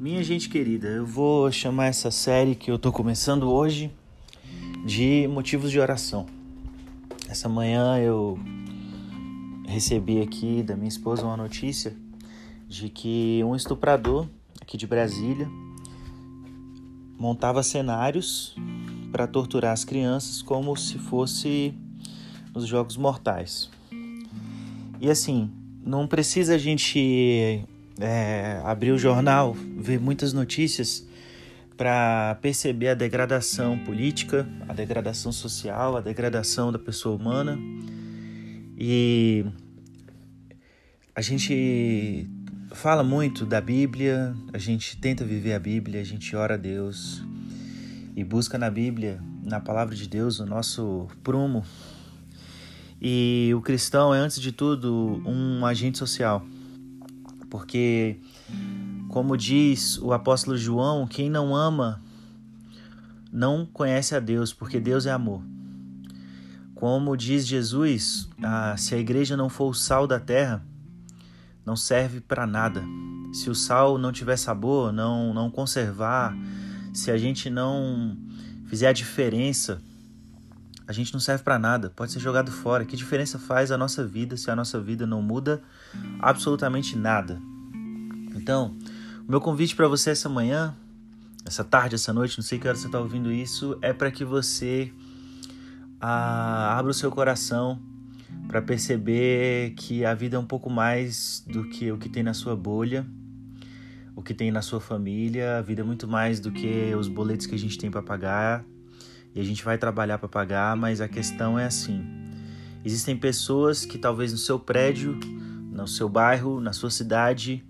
Minha gente querida, eu vou chamar essa série que eu tô começando hoje de motivos de oração. Essa manhã eu recebi aqui da minha esposa uma notícia de que um estuprador aqui de Brasília montava cenários para torturar as crianças como se fosse nos jogos mortais. E assim, não precisa a gente é, abrir o jornal, ver muitas notícias para perceber a degradação política, a degradação social, a degradação da pessoa humana. E a gente fala muito da Bíblia, a gente tenta viver a Bíblia, a gente ora a Deus e busca na Bíblia, na palavra de Deus, o nosso prumo. E o cristão é, antes de tudo, um agente social porque, como diz o apóstolo João, quem não ama não conhece a Deus, porque Deus é amor. Como diz Jesus, ah, se a igreja não for o sal da terra, não serve para nada. Se o sal não tiver sabor, não, não conservar, se a gente não fizer a diferença, a gente não serve para nada, pode ser jogado fora. Que diferença faz a nossa vida se a nossa vida não muda absolutamente nada? Então, o meu convite para você essa manhã, essa tarde, essa noite, não sei que hora você está ouvindo isso, é para que você ah, abra o seu coração para perceber que a vida é um pouco mais do que o que tem na sua bolha, o que tem na sua família, a vida é muito mais do que os boletos que a gente tem para pagar a gente vai trabalhar para pagar, mas a questão é assim: existem pessoas que talvez no seu prédio, no seu bairro, na sua cidade,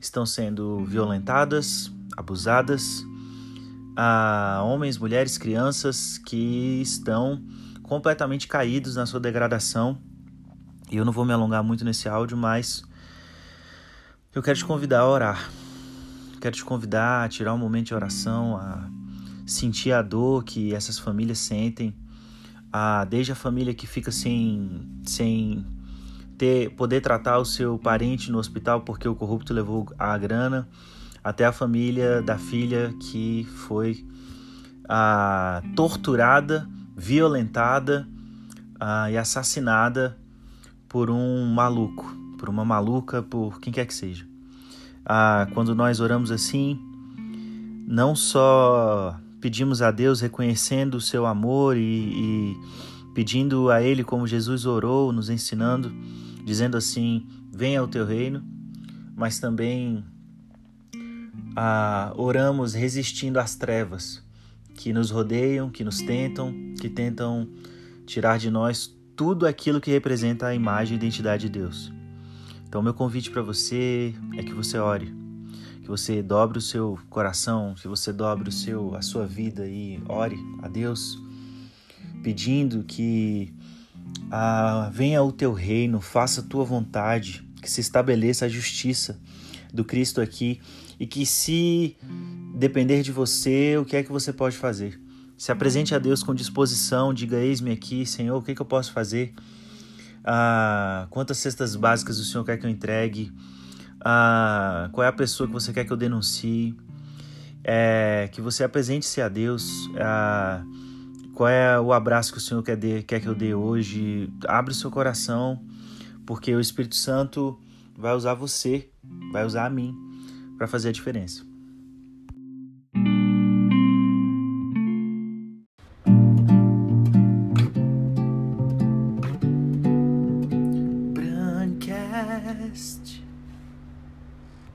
estão sendo violentadas, abusadas, a homens, mulheres, crianças que estão completamente caídos na sua degradação. E eu não vou me alongar muito nesse áudio, mas eu quero te convidar a orar. Quero te convidar a tirar um momento de oração, a sentir a dor que essas famílias sentem, a, desde a família que fica sem, sem ter, poder tratar o seu parente no hospital porque o corrupto levou a grana, até a família da filha que foi a, torturada, violentada a, e assassinada por um maluco, por uma maluca, por quem quer que seja. quando nós oramos assim, não só pedimos a Deus reconhecendo o seu amor e, e pedindo a Ele como Jesus orou, nos ensinando, dizendo assim: venha o teu reino, mas também ah, oramos resistindo às trevas que nos rodeiam, que nos tentam, que tentam tirar de nós tudo aquilo que representa a imagem e identidade de Deus. Então, meu convite para você é que você ore que você dobre o seu coração, que você dobre o seu, a sua vida e ore a Deus, pedindo que ah, venha o teu reino, faça a tua vontade, que se estabeleça a justiça do Cristo aqui e que se depender de você, o que é que você pode fazer? Se apresente a Deus com disposição, diga: Eis-me aqui, Senhor, o que, é que eu posso fazer? Ah, quantas cestas básicas o Senhor quer que eu entregue? Ah, qual é a pessoa que você quer que eu denuncie, é, que você apresente-se a Deus, ah, qual é o abraço que o Senhor quer, de, quer que eu dê hoje. Abre o seu coração, porque o Espírito Santo vai usar você, vai usar a mim para fazer a diferença.